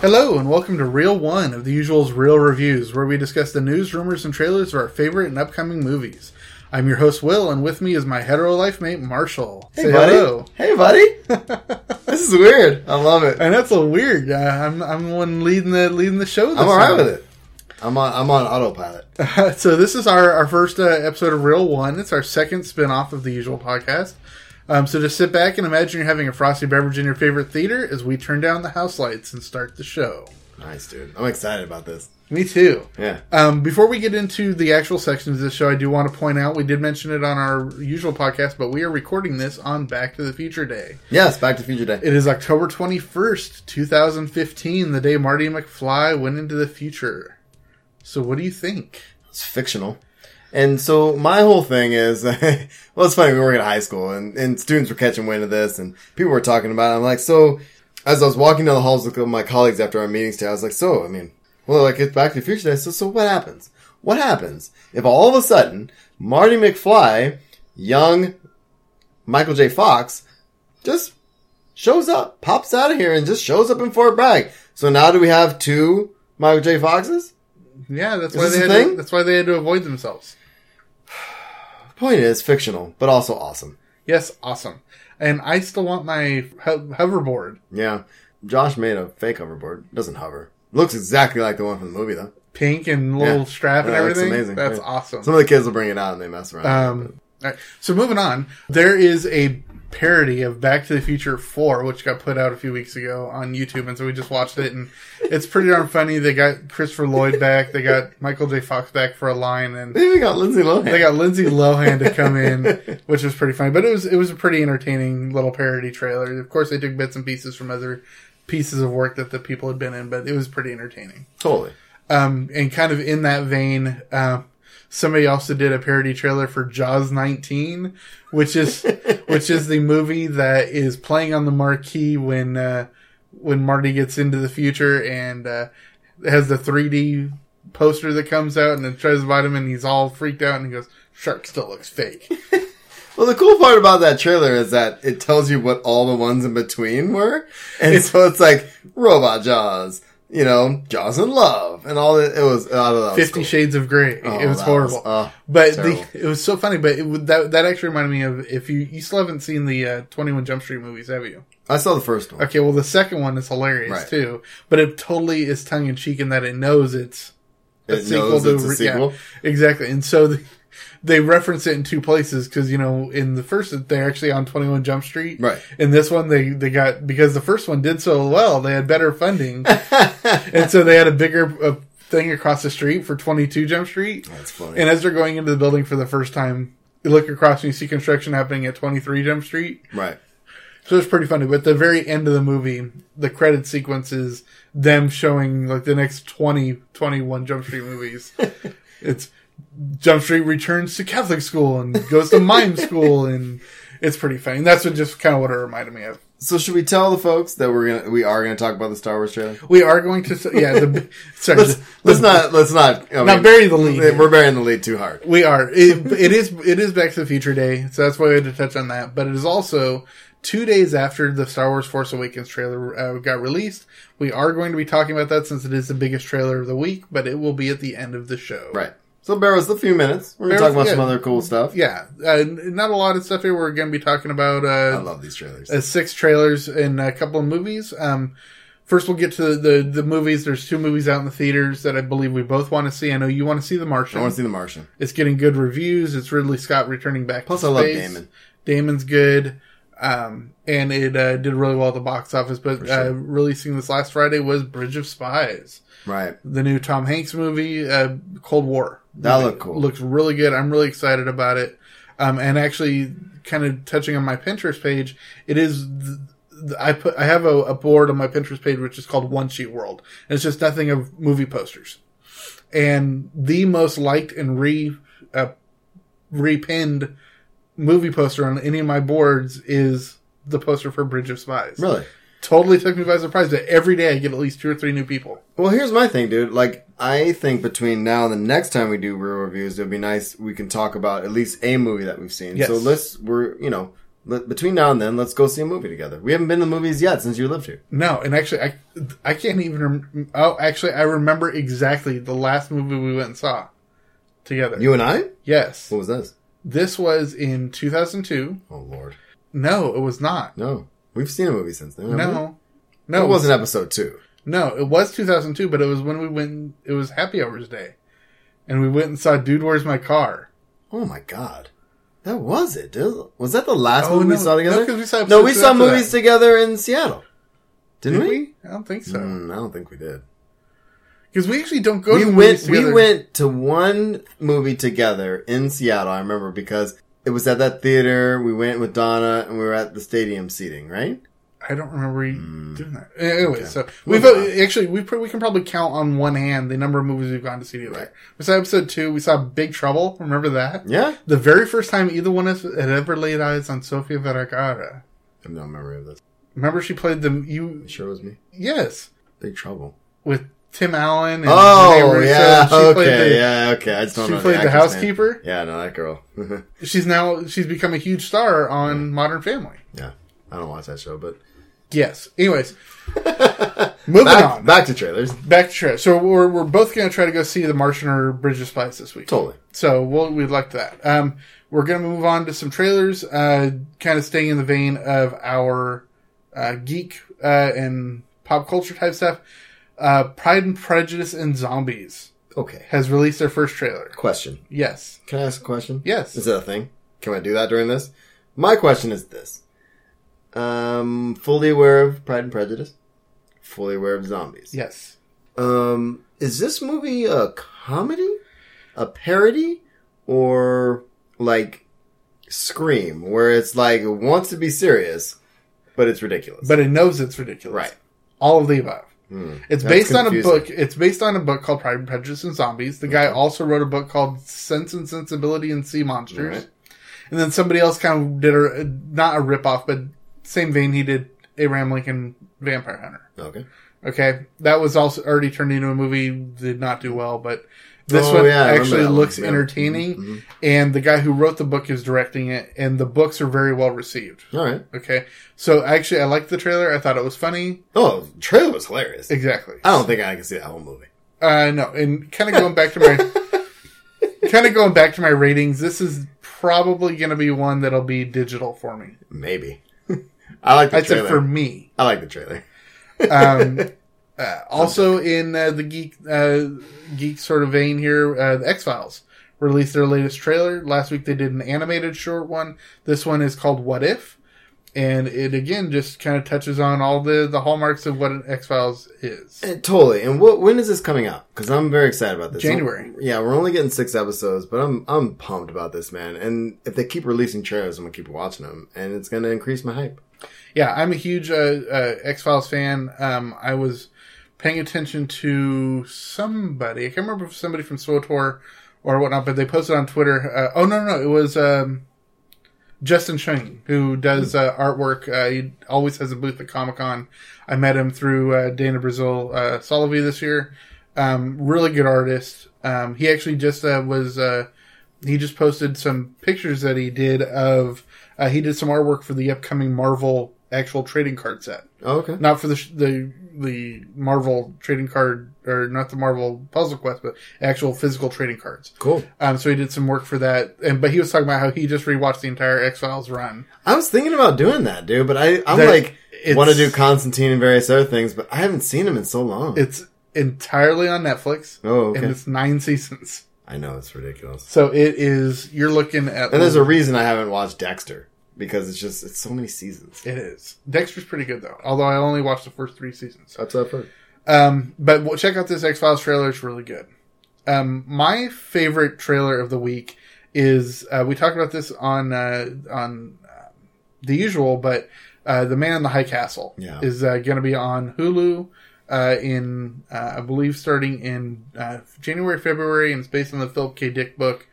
Hello, and welcome to Reel One of the Usual's Reel Reviews, where we discuss the news, rumors, and trailers of our favorite and upcoming movies. I'm your host, Will, and with me is my hetero life mate, Marshall. Hey, Say buddy. hello. Hey, buddy. this is weird. I love it. And that's a weird. Uh, I'm I'm the one leading the leading the show. This I'm all right time. with it. I'm on. I'm on autopilot. so this is our, our first uh, episode of Reel One. It's our second spin-off of the usual podcast. Um, so just sit back and imagine you're having a frosty beverage in your favorite theater as we turn down the house lights and start the show. Nice, dude. I'm excited about this. Me too. Yeah. Um, before we get into the actual sections of the show, I do want to point out we did mention it on our usual podcast, but we are recording this on Back to the Future Day. Yes. Back to Future Day. It is October 21st, 2015, the day Marty McFly went into the future. So what do you think? It's fictional. And so my whole thing is, well, it's funny. We work at high school, and, and students were catching wind of this, and people were talking about it. I'm like, so as I was walking down the halls with my colleagues after our meetings today, I was like, so I mean, well, like it's Back to the Future. So, so what happens? What happens if all of a sudden Marty McFly, young Michael J. Fox, just shows up, pops out of here, and just shows up in Fort Bragg? So now do we have two Michael J. Foxes? Yeah, that's Is why they had to, that's why they had to avoid themselves. Point is fictional, but also awesome. Yes, awesome. And I still want my ho- hoverboard. Yeah. Josh made a fake hoverboard. Doesn't hover. Looks exactly like the one from the movie though. Pink and little Yeah. strap and Yeah, it everything. amazing. That's Yeah. awesome. Some of the kids will bring it out and they mess around. Um, right. So moving on, there is a parody of Back to the Future 4, which got put out a few weeks ago on YouTube, and so we just watched it, and it's pretty darn funny. They got Christopher Lloyd back, they got Michael J. Fox back for a line, and they even got Lindsay Lohan. they got Lindsay Lohan to come in, which was pretty funny. But it was it was a pretty entertaining little parody trailer. Of course, they took bits and pieces from other pieces of work that the people had been in, but it was pretty entertaining. totally. Um, and kind of in that vein, uh, somebody also did a parody trailer for Jaws 19, which is which is the movie that is playing on the marquee when uh, when Marty gets into the future and uh, has the 3D poster that comes out and it tries to bite him and he's all freaked out and he goes, "Shark still looks fake." Well, the cool part about that trailer is that it tells you what all the ones in between were, and so it's like Robot Jaws, you know, Jaws in Love, and all that. It was, I don't know, Fifty cool. Shades of Grey. Oh, it was horrible. oh, But terrible. the, it was so funny. But it, would- that that actually reminded me of if you you still haven't seen the uh, Twenty One Jump Street movies, have you? I saw the first one. Okay, well the second one is hilarious Right. too, but it totally is tongue in cheek in that it knows it's a It sequel knows to it's a yeah, sequel? exactly, and so the, they reference it in two places because you know in the first they're actually on Twenty One Jump Street, Right. In this one they they got because the first one did so well, they had better funding, and so they had a bigger uh, thing across the street for Twenty Two Jump Street. That's funny. And as they're going into the building for the first time, you look across and you see construction happening at 23 Jump Street. right. So it's pretty funny. But at the very end of the movie, the credit sequence is them showing like the next 20, 21 Jump Street movies. it's Jump Street returns to Catholic school and goes to mime school and it's pretty funny. And that's what just kind of what it reminded me of. So should we tell the folks that we're gonna we are gonna talk about the Star Wars trailer? We are going to, yeah, the, sorry, Let's the- let's not let's not I not bury the lead. We're burying the lead too hard. We are. It, it is. It is Back to the Future Day, so that's why we had to touch on that. But it is also two days after the Star Wars Force Awakens trailer uh, got released. We are going to be talking about that since it is the biggest trailer of the week, but it will be at the end of the show. Right. So bear with us a few minutes. We're gonna Bear talk about some other cool stuff. Yeah, uh, not a lot of stuff here. We're going to be talking about I uh, love these trailers. uh, six trailers and a couple of movies. Um, first, we'll get to the, the movies. There's two movies out in the theaters that I believe we both want to see. I know you want to see The Martian. I want to see The Martian. It's getting good reviews. It's Ridley Scott returning back. Plus, I love. Damon. Damon's good, um, and it uh, did really well at the box office. But sure. uh, releasing this last Friday was Bridge of Spies, Right. the new Tom Hanks movie, uh, Cold War. That looked cool. Looks really good. I'm really excited about it. Um, and actually, kind of touching on my Pinterest page, it is. th- I put I have a, a board on my Pinterest page which is called One Sheet World, and it's just nothing of movie posters. And the most liked and re uh, repinned movie poster on any of my boards is the poster for Bridge of Spies. Really. Totally took me by surprise. But every day I get at least two or three new people. Well, here's my thing, dude. Like, I think between now and the next time we do reel reviews, it'd be nice we can talk about at least a movie that we've seen. Yes. So let's we're you know between now and then, let's go see a movie together. We haven't been to the movies yet since you lived here. No, and actually, I I can't even. Rem- oh, actually, I remember exactly the last movie we went and saw together. You and I? yes, What was this? This was in 2002. Oh lord, No, it was not. no. We've seen a movie since then. haven't we? No, no, it wasn't episode two. No, it was 2002, but it was when we went. It was Happy Hours Day, and we went and saw Dude, Where's My Car? Oh my god, that was it. dude. Was that the last Oh, movie we no. saw together? No, 'cause we saw No, we episodes saw after movies that. together in Seattle. Didn't Did we? we? I don't think so. Mm, I don't think we did. Because we actually don't go we to went we went to one movie together in Seattle. I remember because it was at that theater. We went with Donna and we were at the stadium seating, right? I don't remember you hmm. doing that. Anyway. Okay. so we've on. actually we pr- we can probably count on one hand the number of movies we've gone to see together. Right. We saw episode two. We saw Big Trouble. Remember that? Yeah, The very first time either one of us had ever laid eyes on Sofia Vergara. I have no memory of this. Remember she played the you It sure was me. yes Big trouble. with Tim Allen. And Oh Renee yeah, She okay, the- yeah, okay. I just don't She know. played the, name. housekeeper. Yeah, no, that girl. She's now she's become a huge star on Modern Family. yeah, I don't watch that show, but Yes. Anyways, moving back, on. back to trailers. Back to trailers. So we're we're both going to try to go see The Martian or Bridge of Spies this week. Totally. So we'll, we'd like that. Um, we're going to move on to some trailers, uh, kind of staying in the vein of our uh, geek uh, and pop culture type stuff. Uh, Pride and Prejudice and Zombies Okay. has released their first trailer. Question. Yes. Can I ask a question? Yes. Is that a thing? Can I do that during this? My question is this. Um, fully aware of Pride and Prejudice. Fully aware of zombies. Yes. Um, is this movie a comedy? A parody? Or like Scream, where it's like it wants to be serious, but it's ridiculous. But it knows it's ridiculous. Right. All of the above. Hmm. It's based on a book. It's based on a book called Pride and Prejudice and Zombies. The guy also wrote a book called Sense and Sensibility and Sea Monsters. Right. And then somebody else kind of did a not a rip off, but same vein. He did Abraham Lincoln Vampire Hunter. Okay. Okay, that was also already turned into a movie. Did not do well, but this Oh, one yeah, actually one. looks Yeah. entertaining. Mhm. And the guy who wrote the book is directing it, and the books are very well received. All right. Okay, so actually, I liked the trailer. I thought it was funny. Oh, the trailer was hilarious. Exactly. I don't think I can see that whole movie. Uh, no, and kind of going back to my, kind of going back to my ratings. This is probably going to be one that'll be digital for me. Maybe. I like the say trailer. for me. I like the trailer. Um, uh, also in uh, the geek uh, geek sort of vein here, uh, the X Files released their latest trailer last week. They did an animated short one. This one is called What If, and it again just kind of touches on all the the hallmarks of what an X Files is. Eh, totally. And what, when is this coming out? Because I'm very excited about this. January. Yeah, we're only getting six episodes, but I'm I'm pumped about this, man. And if they keep releasing trailers, I'm gonna keep watching them, and it's gonna increase my hype. Yeah, I'm a huge uh, uh, X Files fan. Um, I was paying attention to somebody. I can't remember if somebody from SWTOR or whatnot, but they posted on Twitter. Uh, oh no, no, it was um, Justin Shane who does uh, artwork. Uh, he always has a booth at Comic Con. I met him through uh, Dana Brazil uh, Solovey this year. Um, really good artist. Um, he actually just uh, was. Uh, he just posted some pictures that he did of. Uh, he did some artwork for the upcoming Marvel actual trading card set, Oh, okay. not for the the the Marvel trading card or not the Marvel Puzzle Quest, but actual physical trading cards. Cool. Um, so he did some work for that, and but he was talking about how he just rewatched the entire X Files run. I was thinking about doing that, dude, but I I'm That- like want to do Constantine and various other things, but I haven't seen him in so long. It's entirely on Netflix, oh, and it's nine seasons. I know it's ridiculous. So it is. You're looking at. And there's a reason I haven't watched Dexter because it's just it's so many seasons. It is. Dexter's pretty good though, although I only watched the first three seasons. That's I've. Um, but check out this X Files trailer; it's really good. Um, my favorite trailer of the week is uh, we talked about this on uh, on uh, the usual, but uh, the Man in the High Castle Yeah. is uh, going to be on Hulu uh, in uh, I believe starting in uh, January February, and it's based on the Philip K. Dick book.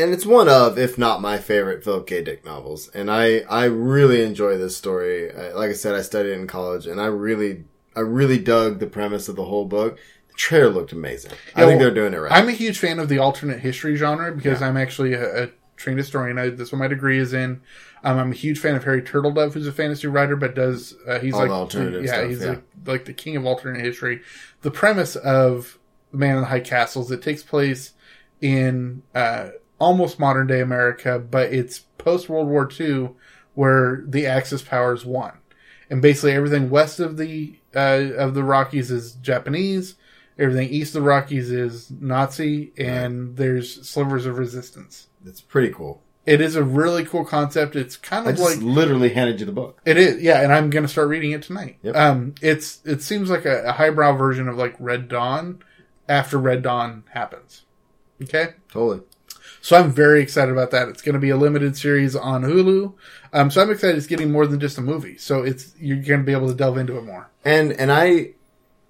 And it's one of, if not my favorite Philip K. Dick novels. And I, I really enjoy this story. I, like I said, I studied in college, and I really, I really dug the premise of the whole book. The trailer looked amazing. I think well, they're doing it right. I'm a huge fan of the alternate history genre because I'm actually a, a trained historian. I, that's what my degree is in. Um, I'm a huge fan of Harry Turtledove, who's a fantasy writer, but does uh, he's All like the yeah, stuff, he's yeah. Like, like the king of alternate history. The premise of The Man in the High Castle is it takes place in uh, almost modern day America, but it's post World War II, where the Axis powers won, and basically everything west of the uh, of the Rockies is Japanese. Everything east of the Rockies is Nazi, and there's slivers of resistance. It's pretty cool. It is a really cool concept. It's kind I of just like literally handed you the book. it is, yeah, and I'm going to start reading it tonight. Yep. Um, it's it seems like a, a highbrow version of like Red Dawn after Red Dawn happens. Okay, Totally. So I'm very excited about that. It's going to be a limited series on Hulu. Um, so I'm excited. It's getting more than just a movie. So it's you're going to be able to delve into it more. And and I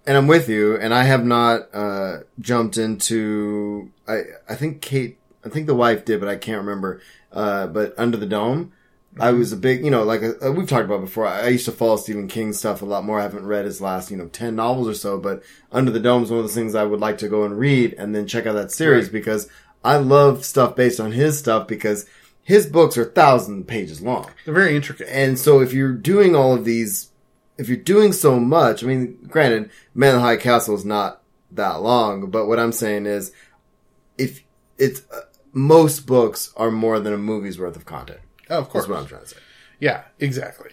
and I'm with you. And I have not uh, jumped into. I I think Kate. I think the wife did, but I can't remember. Uh, but Under the Dome, I was a big. You know, like uh, we've talked about before. I used to follow Stephen King stuff a lot more. I haven't read his last you know ten novels or so, but Under the Dome is one of those things I would like to go and read and then check out that series Right. because I love stuff based on his stuff because his books are thousand pages long. They're very intricate. And so if you're doing all of these, if you're doing so much, I mean, granted, Man in the High Castle is not that long, but what I'm saying is, if it's, uh, most books are more than a movie's worth of content. Oh, of course. That's what I'm trying to say. Yeah, exactly.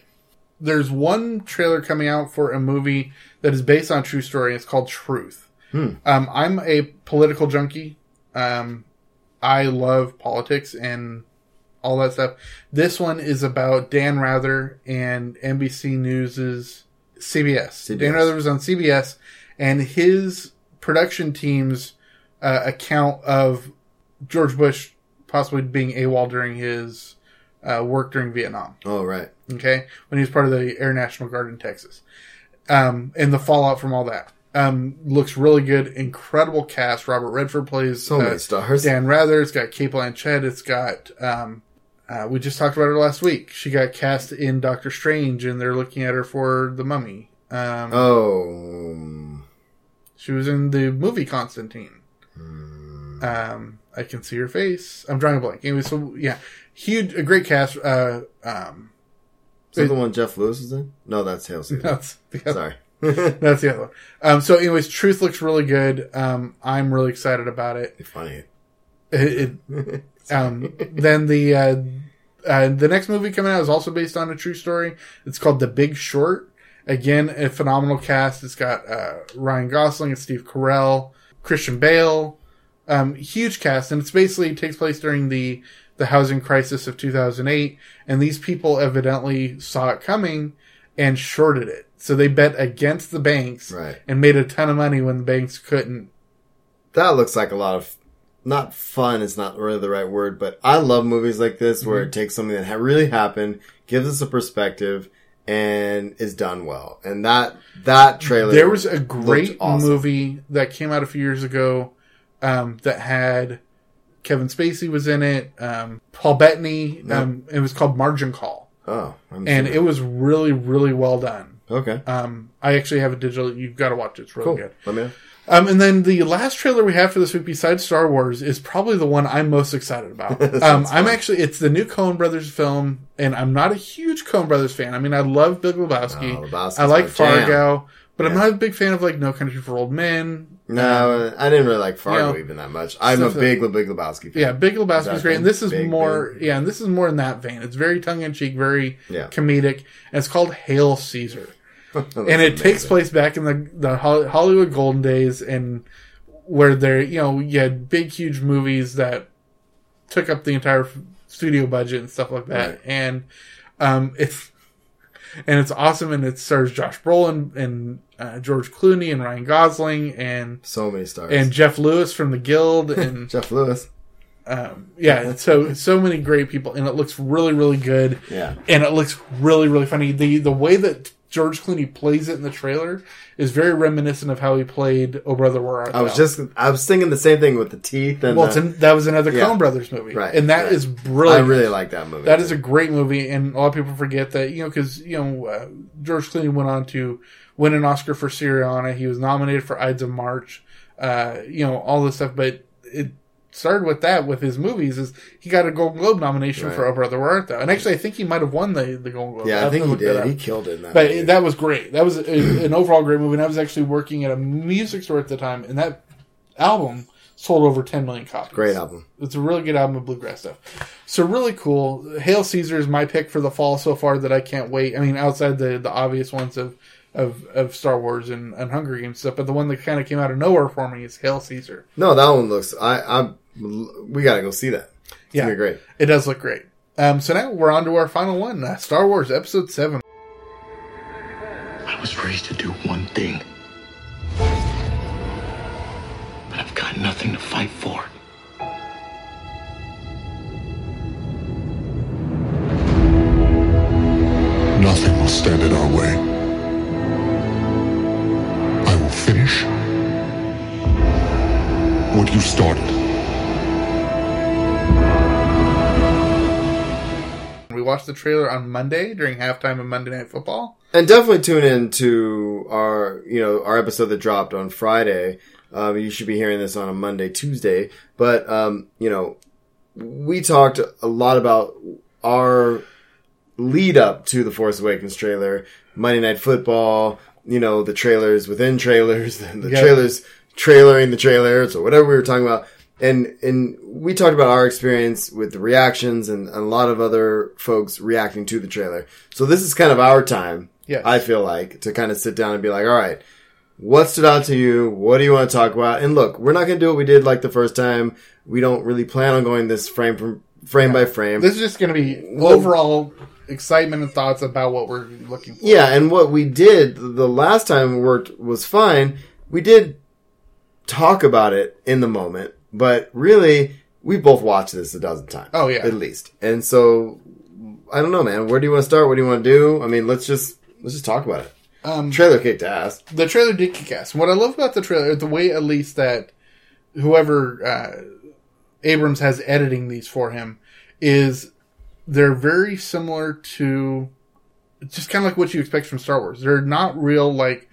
There's one trailer coming out for a movie that is based on true story. It's called Truth. Um, I'm a political junkie. Um, I love politics and all that stuff. This one is about Dan Rather and NBC News's CBS. CBS. Dan Rather was on CBS, and his production team's uh, account of George Bush possibly being AWOL during his uh, work during Vietnam. Oh, right. Okay, when he was part of the Air National Guard in Texas, um, and the fallout from all that um, looks really good. Incredible cast. Robert Redford plays So uh, many stars. Dan Rather. It's got Cate Blanchett. It's got. Um, uh, we just talked about her last week. She got cast in Doctor Strange, and they're looking at her for the Mummy. Um, Oh. She was in the movie Constantine. Um, I can see her face. I'm drawing a blank. Anyway, so yeah, huge, a great cast. Uh, um, Is that the one Jeff Lewis is in? No, that's Caesar. that's other, Sorry. that's the other one. Um, so anyways, Truth looks really good. Um, I'm really excited about it. Funny. It, it um, then the uh, uh, the next movie coming out is also based on a true story. It's called The Big Short. Again, a phenomenal cast. It's got uh, Ryan Gosling and Steve Carell, Christian Bale, um, huge cast, and it's basically it takes place during the the housing crisis of 2008. And these people evidently saw it coming and shorted it. So they bet against the banks Right. and made a ton of money when the banks couldn't. That looks like a lot of not fun is not really the right word, but I love movies like this where Mm-hmm. it takes something that ha- really happened, gives us a perspective, and is done well. And that that trailer There was a great awesome. movie that came out a few years ago um, that had Kevin Spacey was in it, um, Paul Bettany. Um, it was called Margin Call, Oh, I'm and sure. it was really, really well done. Okay, Um, I actually have a digital. You've got to watch it. It's really cool. good. Let me know. Um, and then the last trailer we have for this week, besides Star Wars, is probably the one I'm most excited about. Um, I'm fun. actually it's the new Coen Brothers film, and I'm not a huge Coen Brothers fan. I mean, I love Big Lebowski. Oh, I like my jam. Fargo, but I'm not a big fan of like No Country for Old Men. No, I didn't really like Fargo you know, even that much. I'm a stuff that- big, big Lebowski fan. Yeah, Big Lebowski's Exactly. great, and this is Big, more. big. Yeah, and this is more in that vein. It's very tongue in cheek, very Yeah. comedic, and it's called Hail Caesar. And it takes place back in the the Hollywood golden days, and where there, you know, you had big, huge movies that took up the entire studio budget and stuff like that, Right. and um, it's and it's awesome, and it stars Josh Brolin and uh, George Clooney and Ryan Gosling and so many stars. and Jeff Lewis from the Guild and Jeff Lewis. um, yeah, so so many great people, and it looks really, really good Yeah. and it looks really really funny the the way that george clooney plays it in the trailer is very reminiscent of how he played oh brother where art Thou. I was just, I was thinking the same thing with the teeth and well the- an, that was another Yeah. Coen brothers movie Right, and that right. is brilliant I really like that movie. that is too. a great movie and a lot of people forget that you know because you know uh, george clooney went on to win an oscar for syriana he was nominated for ides of march uh, you know all this stuff but it started with that with his movies is he got a Golden Globe nomination Right. for Oh Brother Where Art Thou, and actually I think he might have won the the Golden Globe. Yeah, I'll I think he did. He killed it. In that But movie. that was great. That was a, an overall great movie. And I was actually working at a music store at the time, and that album sold over 10 million copies. great album. It's a really good album of bluegrass stuff. So really cool. Hail Caesar is my pick for the fall so far that I can't wait. I mean, outside the the obvious ones of of, of Star Wars and, and Hunger Games stuff, but the one that kind of came out of nowhere for me is Hail Caesar. No, that one looks. I. I'm. We gotta go see that. It's Yeah. gonna be great. It does look great. Um, so now we're on to our final one, uh, Star Wars Episode Seven. I was raised to do one thing. But I've got nothing to fight for. Nothing will stand in our way. I will finish what you started. We watched the trailer on Monday during halftime of Monday Night Football. And definitely tune in to our, you know, our episode that dropped on Friday. Um, you should be hearing this on a Monday, Tuesday. But, um, you know, we talked a lot about our lead up to the Force Awakens trailer, Monday Night Football, you know, the trailers within trailers, the Yeah. trailers trailering the trailers or whatever we were talking about. And, and we talked about our experience with the reactions and a lot of other folks reacting to the trailer. So this is kind of our time. Yes. I feel like to kind of sit down and be like, all right, what stood out to you? What do you want to talk about? And look, we're not going to do what we did like the first time. We don't really plan on going this frame from frame by frame. This is just going to be Well- overall excitement and thoughts about what we're looking for. Yeah, and what we did the last time worked was fine. We did talk about it in the moment, but really, we both watched this a dozen times. Oh, yeah. at least. And so, I don't know, man. Where do you want to start? What do you want to do? I mean, let's just let's just talk about it. Um, Trailer kicked ass. the trailer did kick ass. What I love about the trailer, the way at least that whoever uh, Abrams has editing these for him, is they're very similar to just kind of like what you expect from Star Wars. They're not real like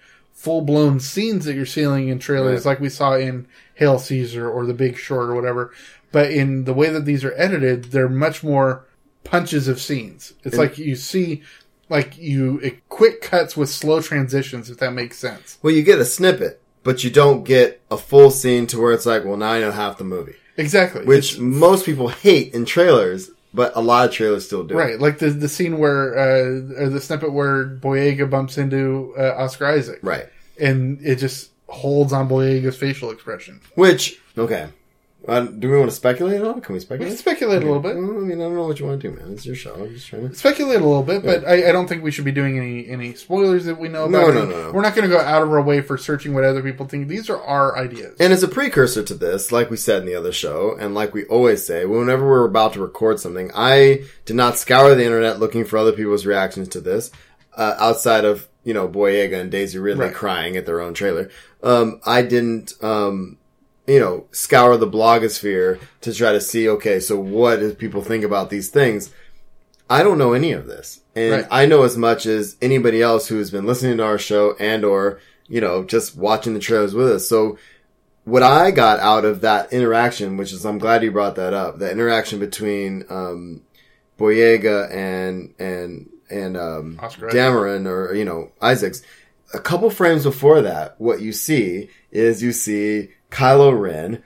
full blown scenes that you're seeing in trailers Right. like we saw in Hail Caesar or The Big Short or whatever. But in the way that these are edited, they're much more punches of scenes. It's like you see like you it quick cuts with slow transitions if that makes sense. Well, you get a snippet, but you don't get a full scene to where it's like, well, now I know half the movie, Exactly. which most people hate in trailers, but a lot of trailers still do. right, like the the scene where uh or the snippet where Boyega bumps into uh, Oscar Isaac. Right. And it just holds on Boyega's facial expression. Which okay, uh, do we want to speculate on? it? Can we speculate? We speculate? can speculate a little bit. I mean, I don't know what you want to do, man. It's your show. I'm just trying to. Speculate a little bit, but I, I don't think we should be doing any any spoilers that we know No, about. no, no, no. We're not going to go out of our way for searching what other people think. These are our ideas. And as a precursor to this, like we said in the other show, and like we always say, whenever we're about to record something, I did not scour the internet looking for other people's reactions to this, uh, outside of, you know, Boyega and Daisy Ridley Right. crying at their own trailer. Um, I didn't, um, you know, scour the blogosphere to try to see, okay, so what do people think about these things? I don't know any of this. And Right. I know as much as anybody else who has been listening to our show and or, you know, just watching the trailers with us. So what I got out of that interaction, which is I'm glad you brought that up, the interaction between um Boyega and and and um Oscar Dameron or you know, Isaacs. A couple frames before that, what you see is you see Kylo Ren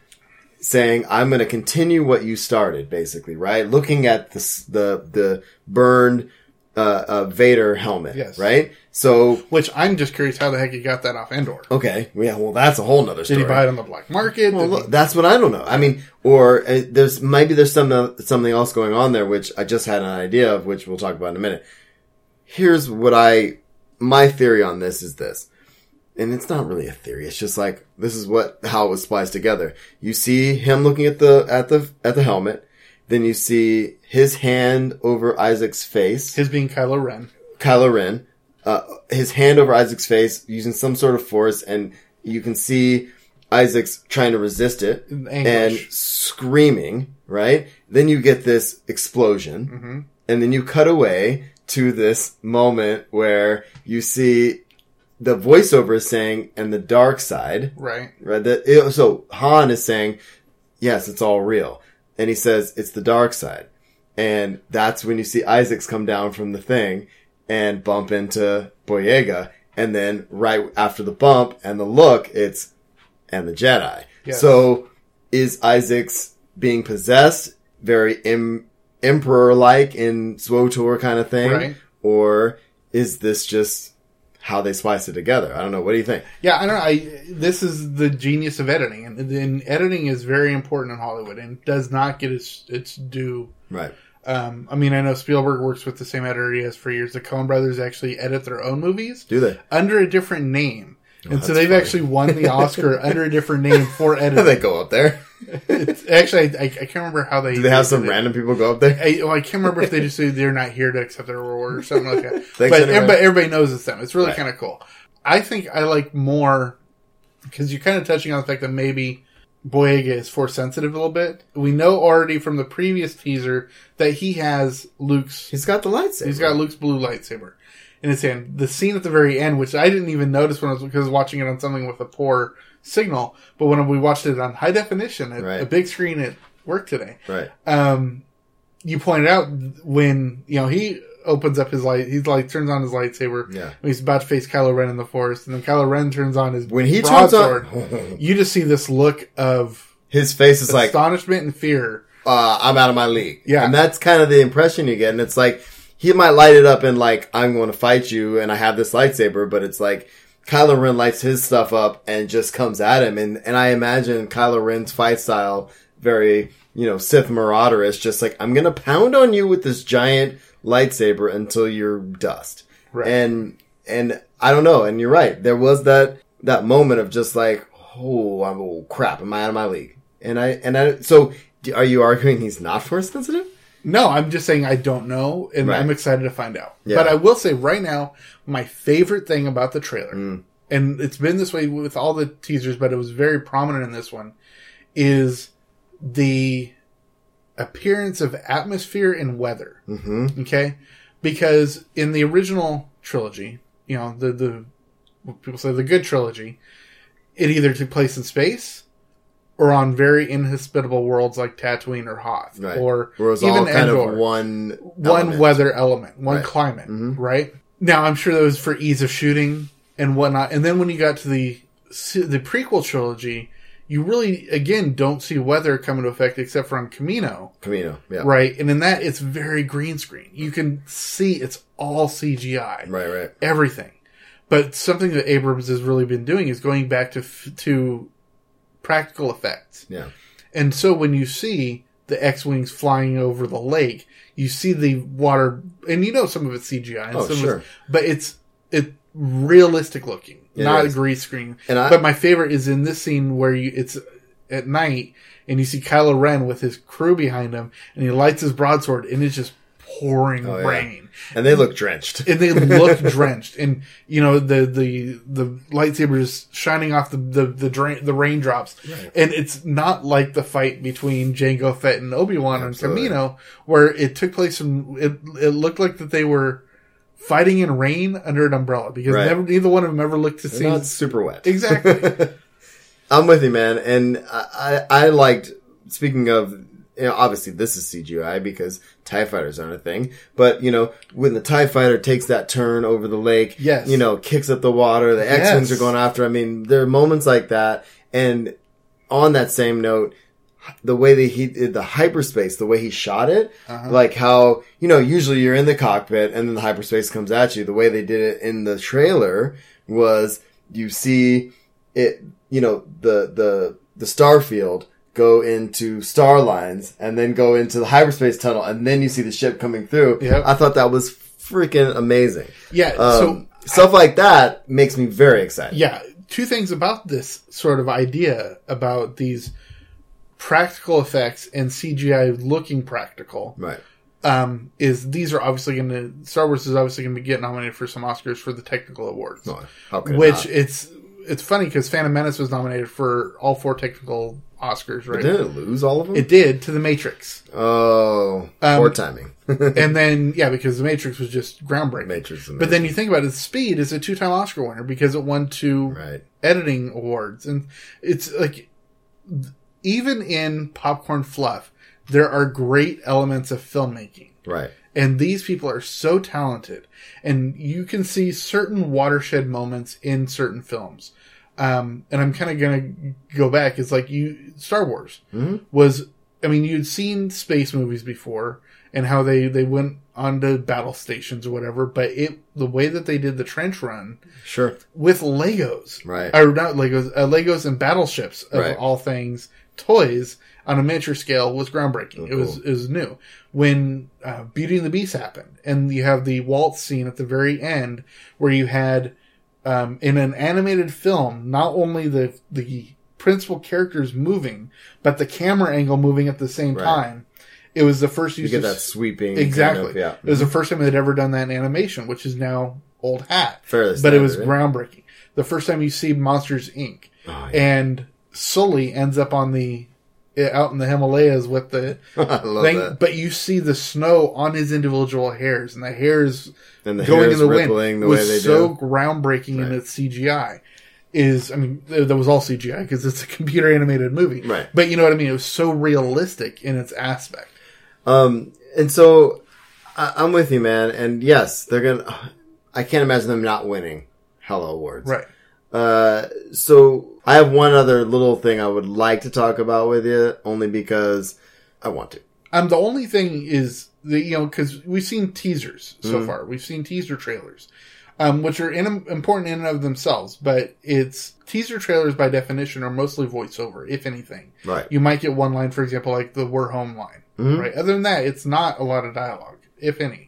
saying, "I'm going to continue what you started," basically, right? Looking at the the the burned uh, uh, Vader helmet, Yes. right? So, Which I'm just curious how the heck he got that off Endor. okay, yeah, well, that's a whole nother Did story. he buy it on the black market? Well, look, he- that's what I don't know. I mean, or uh, there's maybe there's some something else going on there, which I just had an idea of, which we'll talk about in a minute. Here's what I my theory on this is this, and it's not really a theory. It's just like this is what how it was spliced together. You see him looking at the at the at the helmet, then you see his hand over Isaac's face. his being Kylo Ren. Kylo Ren, uh, his hand over Isaac's face using some sort of force, and you can see Isaac's trying to resist it and screaming, right? Then you get this explosion, Mm-hmm. and then you cut away to this moment where you see the voiceover is saying, and the dark side, Right. right? That, so Han is saying, yes, it's all real. And he says, it's the dark side. And that's when you see Isaacs come down from the thing and bump into Boyega. And then right after the bump and the look, it's, and the Jedi. Yes. So is Isaacs being possessed very Im- emperor like in SWTOR kind of thing? Right. Or is this just how they splice it together? I don't know. What do you think? Yeah, I don't know. I, this is the genius of editing, and, and editing is very important in Hollywood and does not get its its due. Right. Um, I mean, I know Spielberg works with the same editor he has for years. The Coen Brothers actually edit their own movies Do they? under a different name, and so they've funny. actually won the Oscar under a different name for editing. they go up there. It's, actually, I, I can't remember how they. Do they have some it. random people go up there? I, well, I can't remember if they just say they're not here to accept their reward or something like that. But anyway. everybody, everybody knows it's them. It's really Right. kind of cool. I think I like more because you're kind of touching on the fact that maybe Boyega is force sensitive a little bit. We know already from the previous teaser that he has Luke's. He's got the lightsaber. He's got Luke's blue lightsaber in his hand. The scene at the very end, which I didn't even notice when I was because I was watching it on something with a poor signal, but when we watched it on high definition at Right. a big screen at work today, right. um, you pointed out when you know he opens up his light, he's like turns on his lightsaber. Yeah. when he's about to face Kylo Ren in the forest, and then Kylo Ren turns on his When he turns on, you just see this look of his face is like, astonishment and fear. uh, "I'm out of my league." Yeah. and that's kind of the impression you get. And it's like he might light it up and like, "I'm going to fight you," and I have this lightsaber, but it's like. Kylo Ren lights his stuff up and just comes at him, and and I imagine Kylo Ren's fight style very you know Sith Marauderist, just like I'm gonna pound on you with this giant lightsaber until you're dust. Right. And and I don't know. And you're right. There was that that moment of just like, oh, I'm oh crap, am I out of my league? And I and I so are you arguing he's not force sensitive? No, I'm just saying I don't know, and Right. I'm excited to find out. Yeah. But I will say right now, my favorite thing about the trailer, Mm. and it's been this way with all the teasers, but it was very prominent in this one, is the appearance of atmosphere and weather. Mm-hmm. Okay, because in the original trilogy, you know the the what people say the good trilogy, it either took place in space. Or on very inhospitable worlds like Tatooine or Hoth, Right. or Where it even kind Endor of one one element. weather element, one Right. Mm-hmm. climate, right? Now, I'm sure that was for ease of shooting and whatnot. And then when you got to the the prequel trilogy, you really again don't see weather come into effect except for on Kamino, Kamino. Yeah. right? And in that, it's very green screen. You can see it's all CGI, Right. Right. everything. But something that Abrams has really been doing is going back to to practical effects. Yeah. And so when you see the X Wings flying over the lake, you see the water, and you know some of it's CGI, and Oh, some sure. of it's, but it's it realistic looking, It not is. a green screen. And I- but my favorite is in this scene where you it's at night and you see Kylo Ren with his crew behind him, and he lights his broadsword, and it's just pouring Oh, yeah. rain. And they look drenched. And they look drenched, and you know the the the lightsaber is shining off the the the, drain, the raindrops, and it's not like the fight between Jango Fett and Obi Wan on Absolutely. Kamino, where it took place in it. It looked like that they were fighting in rain under an umbrella because Right. never neither one of them ever looked to see not super wet. exactly. I'm with you, man. And I, I, I liked, speaking of, you know, obviously this is CGI because TIE fighters aren't a thing. But, you know, when the TIE fighter takes that turn over the lake, Yes. you know, kicks up the water, the X-Wings are going after. I mean, there are moments like that. And on that same note, the way that he did the hyperspace, the way he shot it, Uh-huh. like how, you know, usually you're in the cockpit and then the hyperspace comes at you. The way they did it in the trailer was you see it, you know, the, the, the star field go into star lines and then go into the hyperspace tunnel and then you see the ship coming through. Yep. I thought that was freaking amazing. yeah. Um, so stuff like that makes me very excited. yeah, two things about this sort of idea about these practical effects and CGI looking practical. Right. um, is these are obviously going to Star Wars is obviously going to be getting nominated for some Oscars for the technical awards, No, how could it which not? it's it's funny because Phantom Menace was nominated for all four technical Oscars, right? Didn't it lose all of them? It did to The Matrix, oh, Um, poor timing. and then yeah, because The Matrix was just groundbreaking. Matrix But then you think about it, Speed is a two-time Oscar winner because it won two Right. editing awards, and it's like even in popcorn fluff, there are great elements of filmmaking. Right. And these people are so talented. And you can see certain watershed moments in certain films. Um, and I'm kind of to go back. It's like you, Star Wars was, I mean, you'd seen space movies before and how they, they went onto battle stations or whatever, but it, the way that they did the trench run Sure. with Legos, Right. Or not Legos, uh, Legos and battleships of Right. all things, toys on a miniature scale was groundbreaking. it was it was new. When uh, Beauty and the Beast happened, and you have the waltz scene at the very end where you had um, in an animated film not only the the principal characters moving, but the camera angle moving at the same Right. time. It was the first You use get of that sweeping. kind Exactly. of- yeah. It was the first time they'd ever done that in animation, which is now old hat. Fairly but it was standard, groundbreaking. The first time you see Monsters Inc. Oh, and Sulley ends up on the out in the Himalayas with the thing, but you see the snow on his individual hairs, and the hairs And the going hair in the wind the was way they so do. groundbreaking in its CGI. Is I mean th- that was all CGI because it's a computer animated movie, Right. But you know what I mean. It was so realistic in its aspect. Um, and so I, I'm with you, man. And yes, they're gonna. I can't imagine them not winning Hello Awards. Right. Uh, so I have one other little thing I would like to talk about with you, only because I want to. Um, the only thing is the you know because we've seen teasers so far. We've seen teaser trailers, um, which are in, important in and of themselves. But it's teaser trailers by definition are mostly voiceover, if anything. Right. You might get one line, for example, like the "We're home" line. Mm-hmm. Right. Other than that, it's not a lot of dialogue, if any.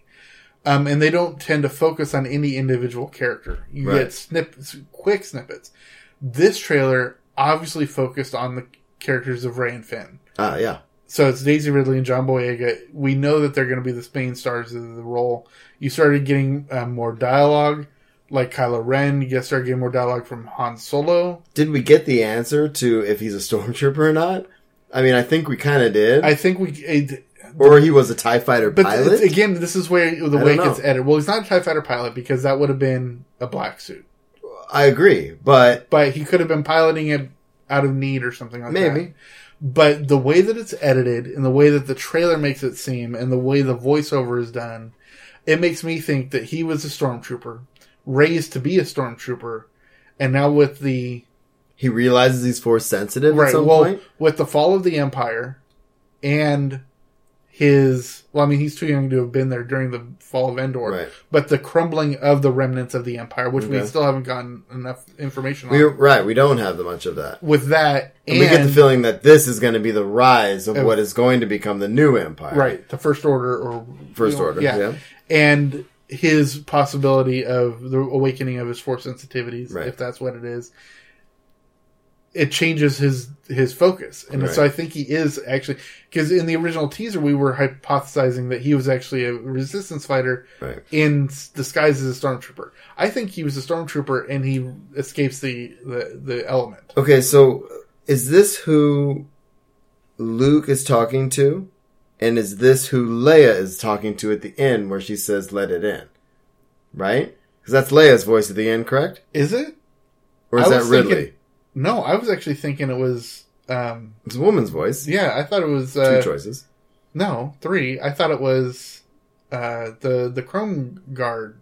Um, and they don't tend to focus on any individual character. You Right. get snippets, quick snippets. This trailer obviously focused on the characters of Rey and Finn. Ah, yeah. So it's Daisy Ridley and John Boyega. We know that they're going to be the main stars of the role. You started getting um, more dialogue, like Kylo Ren. You get started getting more dialogue from Han Solo. Did we get the answer to if he's a stormtrooper or not? I mean, I think we kind of did. I think we, it, or he was a Tie Fighter but pilot. again, this is where the way it gets edited. Well, he's not a Tie Fighter pilot because that would have been a black suit, I agree, but but he could have been piloting it out of need or something like that. maybe. But the way that it's edited and the way that the trailer makes it seem and the way the voiceover is done, it makes me think that he was a stormtrooper, raised to be a stormtrooper, and now with the He realizes he's force sensitive at right, some well, point. with the fall of the empire and his well, I mean, he's too young to have been there during the fall of Endor, Right. but the crumbling of the remnants of the empire, which we still haven't gotten enough information on. We right, we don't have much of that. with that, And, and, we get the feeling that this is going to be the rise of Of- what is going to become the new empire. right the first order or First you know, order, yeah. yeah. and his possibility of the awakening of his force sensitivities Right. if that's what it is it changes his his focus and so i think he is actually because in the original teaser we were hypothesizing that he was actually a resistance fighter Right. in disguise as a stormtrooper i think he was a stormtrooper and he escapes the the, the element Okay, so is this who Luke is talking to? And is this who Leia is talking to at the end where she says, let it in? Right? Because that's Leia's voice at the end, correct? is it Or is that Ridley? thinking- no i was actually thinking it was um It's a woman's voice. yeah i thought it was Two uh, choices. No, three. I thought it was uh, the the Chrome Guard,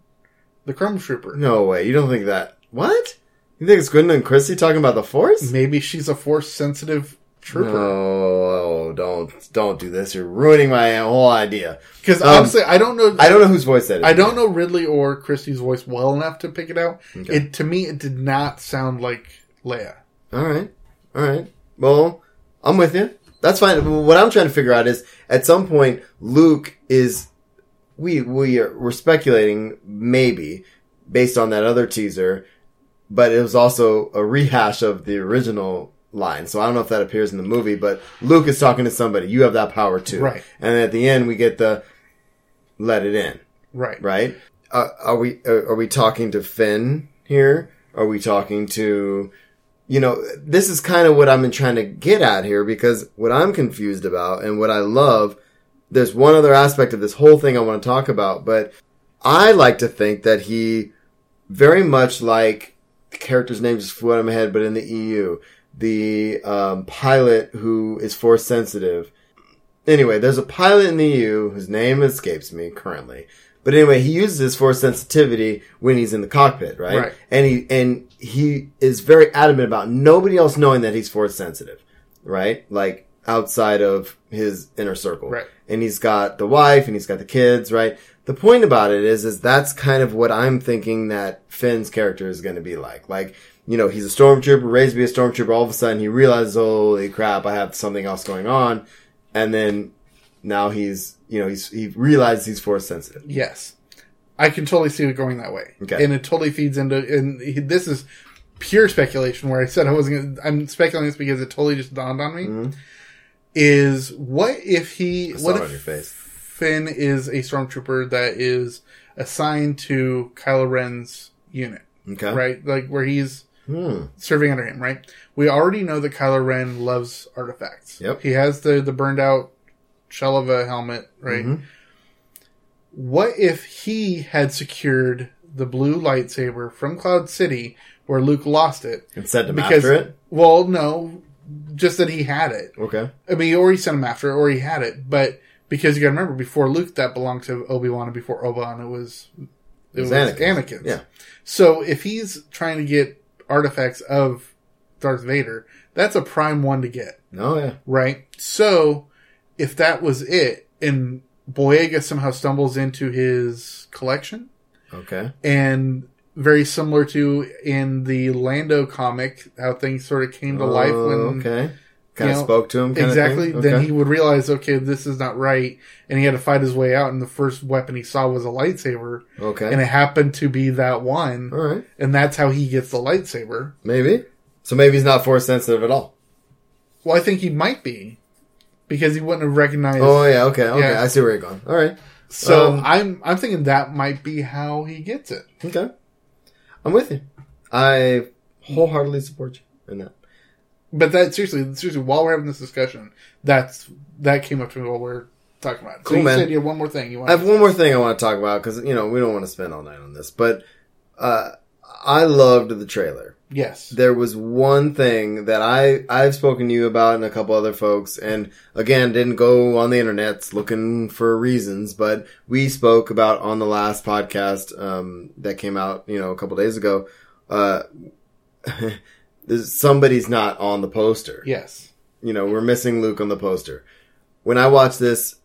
the Chrome Trooper. No way. You don't think that. What? You think it's Gwendoline Christie talking about the Force? Maybe she's a force sensitive trooper. No, don't don't do this. You're ruining my whole idea. Because Um, honestly, I don't know. I don't know whose voice that is. I don't know Ridley or Christie's voice well enough to pick it out. Okay. It to me, it did not sound like Leia. All right, all right. Well, I'm with you. That's fine. What I'm trying to figure out is, at some point, Luke is. We we are we're speculating maybe based on that other teaser, but it was also a rehash of the original line. So I don't know if that appears in the movie, but Luke is talking to somebody. You have that power too, Right. And at the end, we get the let it in. Right. right? Uh, are we are, are we talking to Finn here? Are we talking to you know, this is kind of what I'm trying to get at here because what I'm confused about and what I love, there's one other aspect of this whole thing I want to talk about, but I like to think that he very much like the character's name just flew out of my head, but in the EU, the um, pilot who is force sensitive. Anyway, there's a pilot in the EU whose name escapes me currently. But anyway, he uses his force sensitivity when he's in the cockpit, right? Right. And he and he is very adamant about nobody else knowing that he's force sensitive, right? Like outside of his inner circle. Right. And he's got the wife and he's got the kids, right? The point about it is, is that's kind of what I'm thinking that Finn's character is going to be like. Like, you know, he's a stormtrooper, raised to be a stormtrooper. All of a sudden he realizes, holy crap, I have something else going on. And then now he's, you know, he's, he realizes he's force sensitive. Yes, I can totally see it going that way, Okay. and it totally feeds into. And he, this is pure speculation. Where I said I wasn't. Gonna, I'm speculating this because it totally just dawned on me. Is what if he? Mm-hmm. What if on your face. Finn is a stormtrooper that is assigned to Kylo Ren's unit, Okay. right? Like where he's Hmm. serving under him, right? We already know that Kylo Ren loves artifacts. Yep. He has the the burned out shell of a helmet, right? Mhm. What if he had secured the blue lightsaber from Cloud City where Luke lost it? And sent him Because after it? well, no, just that he had it. Okay. I mean, or he sent him after, it, or he had it. But because you got to remember, before Luke, that belonged to Obi Wan, and before Obi Wan, it was it was, was Anakin's. Anakin's. Yeah. So if he's trying to get artifacts of Darth Vader, that's a prime one to get, Oh, yeah. right? So if that was it, and Boyega somehow stumbles into his collection, Okay. and very similar to in the Lando comic, how things sort of came to oh, life Oh, when okay. Kind of know, spoke to him. Kind exactly. Of thing? Then he would realize, okay, this is not right, and he had to fight his way out. And the first weapon he saw was a lightsaber, Okay. and it happened to be that one, All right. and that's how he gets the lightsaber. Maybe. So maybe he's not force sensitive at all. Well, I think he might be because he wouldn't have recognized. Oh yeah. Okay. Okay. Yeah. I see where you're going. All right. so um, I'm I'm thinking that might be how he gets it. Okay. I'm with you. I wholeheartedly support you in that. But that seriously, seriously, while we're having this discussion, that's that came up to me while we're talking about it. so Cool, you man. said you had one more thing you want. I have one more thing I want to talk about because you know we don't want to spend all night on this, but uh, I loved the trailer. Yes. There was one thing that I I've spoken to you about and a couple other folks, and again didn't go on the internet looking for reasons, but we spoke about on the last podcast um, that came out you know a couple days ago. Uh, somebody's not on the poster Yes. you know, we're missing Luke on the poster. When I watch this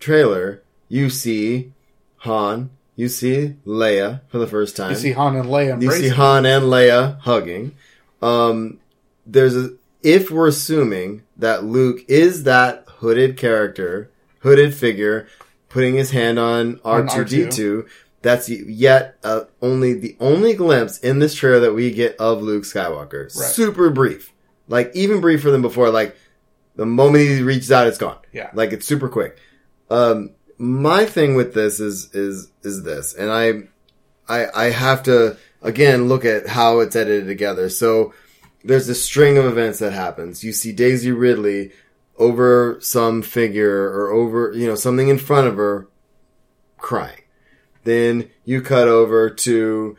trailer, you see Han, you see Leia for the first time. You see Han and Leia You see Han and Leia hugging. Um, there's a, if we're assuming that Luke is that hooded character, hooded figure, putting his hand on On R2D2, that's yet uh, only the only glimpse in this trailer that we get of Luke Skywalker. Right. Super brief. Like, even briefer than before. Like, the moment he reaches out, it's gone. Yeah. Like, it's super quick. Um, my thing with this is, is, is this, and I, I, I have to again look at how it's edited together. So there's a string of events that happens. You see Daisy Ridley over some figure or over, you know, something in front of her crying. Then you cut over to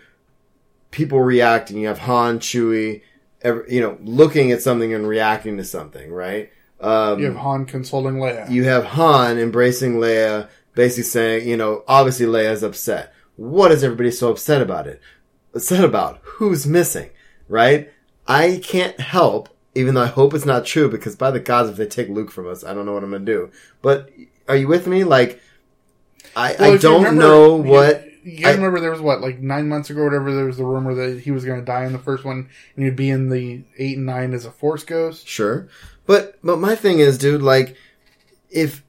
people reacting. You have Han, Chewie, you know, looking at something and reacting to something, right? Um, you have Han consoling Leia. you have Han embracing Leia, basically saying, you know, obviously Leia's upset. What is everybody so upset about it? Upset about? Who's missing? Right? I can't help, even though I hope it's not true, because by the gods, if they take Luke from us, I don't know what I'm gonna do. But are you with me? Like, I, Well, I don't remember- know what. You gotta I- remember there was what, like nine months ago or whatever, there was the rumor that he was going to die in the first one and he'd be in the eight and nine as a Force Ghost. Sure. But but my thing is, dude, like if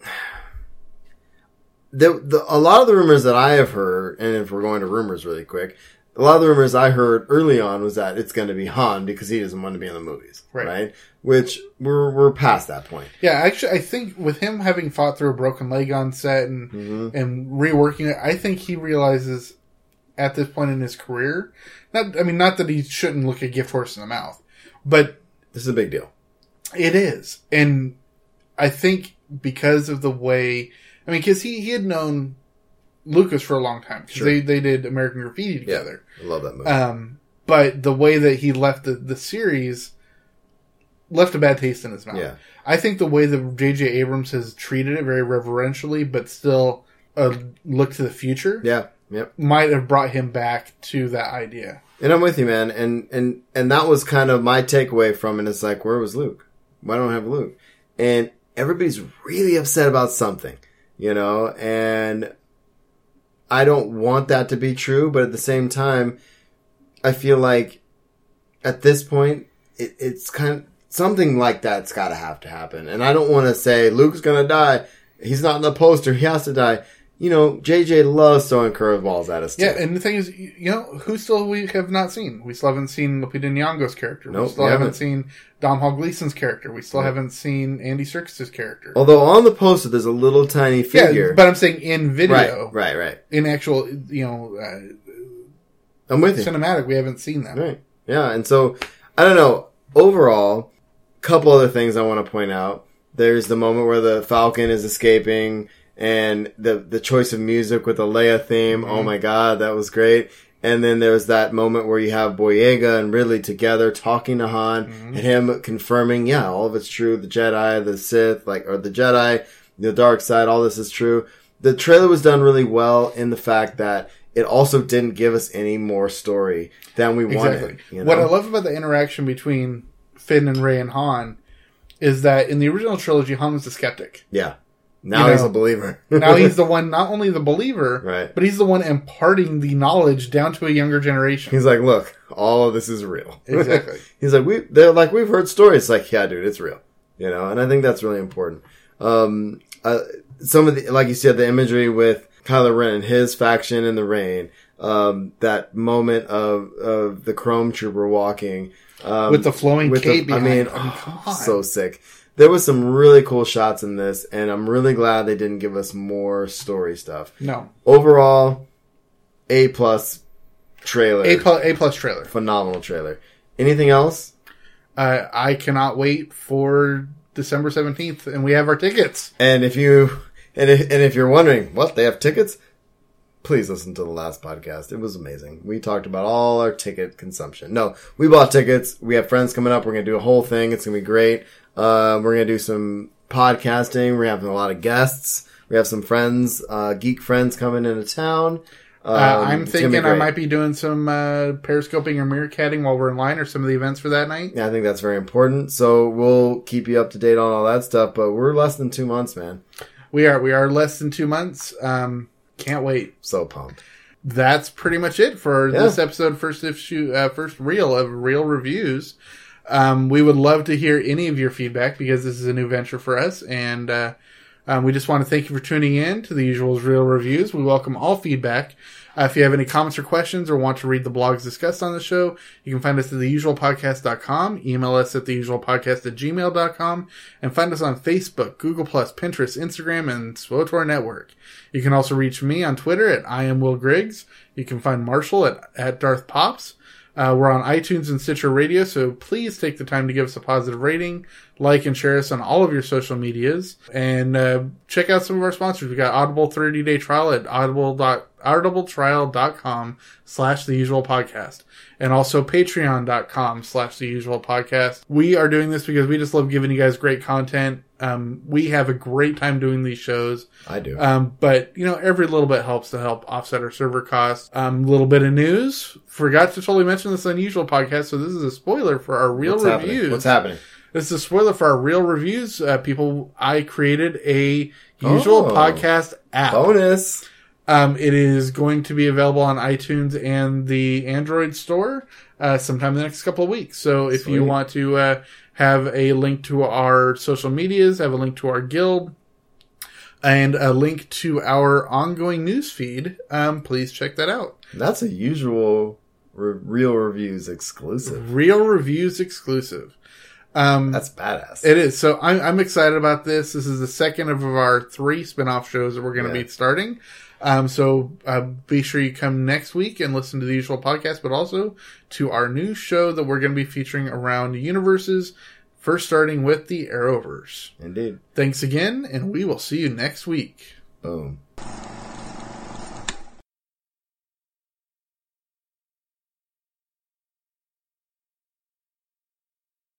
the, the a lot of the rumors that I have heard, and if we're going to rumors really quick, a lot of the rumors I heard early on was that it's going to be Han because he doesn't want to be in the movies, Right. right? Which we're we're past that point. Yeah, actually, I think with him having fought through a broken leg on set and Mm-hmm. and reworking it, I think he realizes at this point in his career, not I mean, not that he shouldn't look a gift horse in the mouth, but This is a big deal. It is, and I think because of the way, I mean, because he he had known Lucas for a long time because Sure. they they did American Graffiti together. Yeah, I love that movie. Um, but the way that he left the the series left a bad taste in his mouth. Yeah. I think the way that J.J. Abrams has treated it very reverentially, but still a look to the future, Yeah. Yep. might have brought him back to that idea. And I'm with you, man. And and and that was kind of my takeaway from it. It's like, where was Luke? Why don't I have Luke? And everybody's really upset about something, you know. And I don't want that to be true, but at the same time, I feel like at this point, it, it's kind of something like that's got to have to happen. And I don't want to say Luke's gonna die. He's not in the poster. He has to die. You know, JJ loves throwing curveballs at us. Too. Yeah, and the thing is, you you know, who still we have not seen? We still haven't seen Lupita Nyong'o's character. we Nope, still we haven't haven't. seen Domhnall Gleeson's character. We still haven't seen Andy Serkis's character. Although on the poster there's a little tiny figure. Yeah, but I'm saying in video, right, right, right. in actual, you know, uh, I'm with you. cinematic, we haven't seen that. Right. Yeah, and so I don't know. Overall, couple other things I want to point out. There's the moment where the Falcon is escaping, and the the choice of music with the Leia theme. Oh mm-hmm. my god, that was great. And then there's that moment where you have Boyega and Ridley together talking to Han, mm-hmm. and him confirming, yeah, all of it's true. The Jedi, the Sith, like or the Jedi, the dark side, all this is true. The trailer was done really well in the fact that it also didn't give us any more story than we wanted. You know? What I love about the interaction between Finn and Rey and Han is that in the original trilogy, Han was a skeptic. Yeah. Now You he's a believer. Now he's the one, not only the believer, Right. but he's the one imparting the knowledge down to a younger generation. he's like, look, all of this is real. Exactly. he's like, we, they're like, we've heard stories. It's like, yeah, dude, it's real. You know, and I think that's really important. Um, uh, some of the, like you said, the imagery with Kylo Ren and his faction in the rain, um, that moment of, of the Chrome Trooper walking, um, With the flowing with cape mean. I mean, on. so sick. There was some really cool shots in this, and I'm really glad they didn't give us more story stuff. No. Overall, A plus trailer. A plus, A plus trailer. Phenomenal trailer. Anything else? Uh, I cannot wait for December 17th, and we have our tickets. And if you and if, and if you're wondering what they have tickets, please listen to the last podcast. It was amazing. We talked about all our ticket consumption. No, we bought tickets. We have friends coming up. We're gonna do a whole thing. It's gonna be great. Uh, we're gonna do some podcasting. We're having a lot of guests. We have some friends, uh, geek friends coming into town. Um, Uh, I'm be thinking I might be doing some uh, periscoping or meerkatting while we're in line, or some of the events for that night. Yeah, I think that's very important. So we'll keep you up to date on all that stuff. But we're less than two months, man. We are we are less than two months. Um, can't wait. So pumped. That's pretty much it for Yeah. this episode. First issue, uh, first reel of reel reviews. Um, we would love to hear any of your feedback because this is a new venture for us, and uh, um, we just want to thank you for tuning in to the usual reel reviews. We welcome all feedback. Uh, if you have any comments or questions or want to read the blogs discussed on the show, you can find us at theusualpodcast.com, email us at theusualpodcast at gmail.com, and find us on Facebook, Google+, Pinterest, Instagram, and SWTOR Network. You can also reach me on Twitter at I am Will Griggs. You can find Marshall at, at Darth Pops. Uh, we're on iTunes and Stitcher Radio, so please take the time to give us a positive rating, like and share us on all of your social medias, and uh, check out some of our sponsors. We got Audible 30 day trial at audible dot audibletrial.com slash the usual podcast and also patreon.com slash the usual podcast. We are doing this because we just love giving you guys great content. Um, we have a great time doing these shows. I do. Um, but you know, every little bit helps to help offset our server costs. Um, little bit of news. Forgot to totally mention this unusual podcast, so this is a spoiler for our reel What's reviews. happening? What's happening? This is a spoiler for our reel reviews. Uh, people, I created a usual Oh. podcast app. Bonus. Um, it is going to be available on iTunes and the Android store uh, sometime in the next couple of weeks. So if you want to uh, have a link to our social medias, have a link to our guild, and a link to our ongoing news feed, um, please check that out. That's a usual re- reel reviews exclusive. Reel reviews exclusive. Um, That's badass. It is. So I'm, I'm excited about this. This is the second of our three spin-off shows that we're going to Yeah. be starting. Um, so uh, be sure you come next week and listen to the usual podcast, but also to our new show that we're going to be featuring around universes. First, starting with the Arrowverse. Indeed. Thanks again, and we will see you next week. Boom.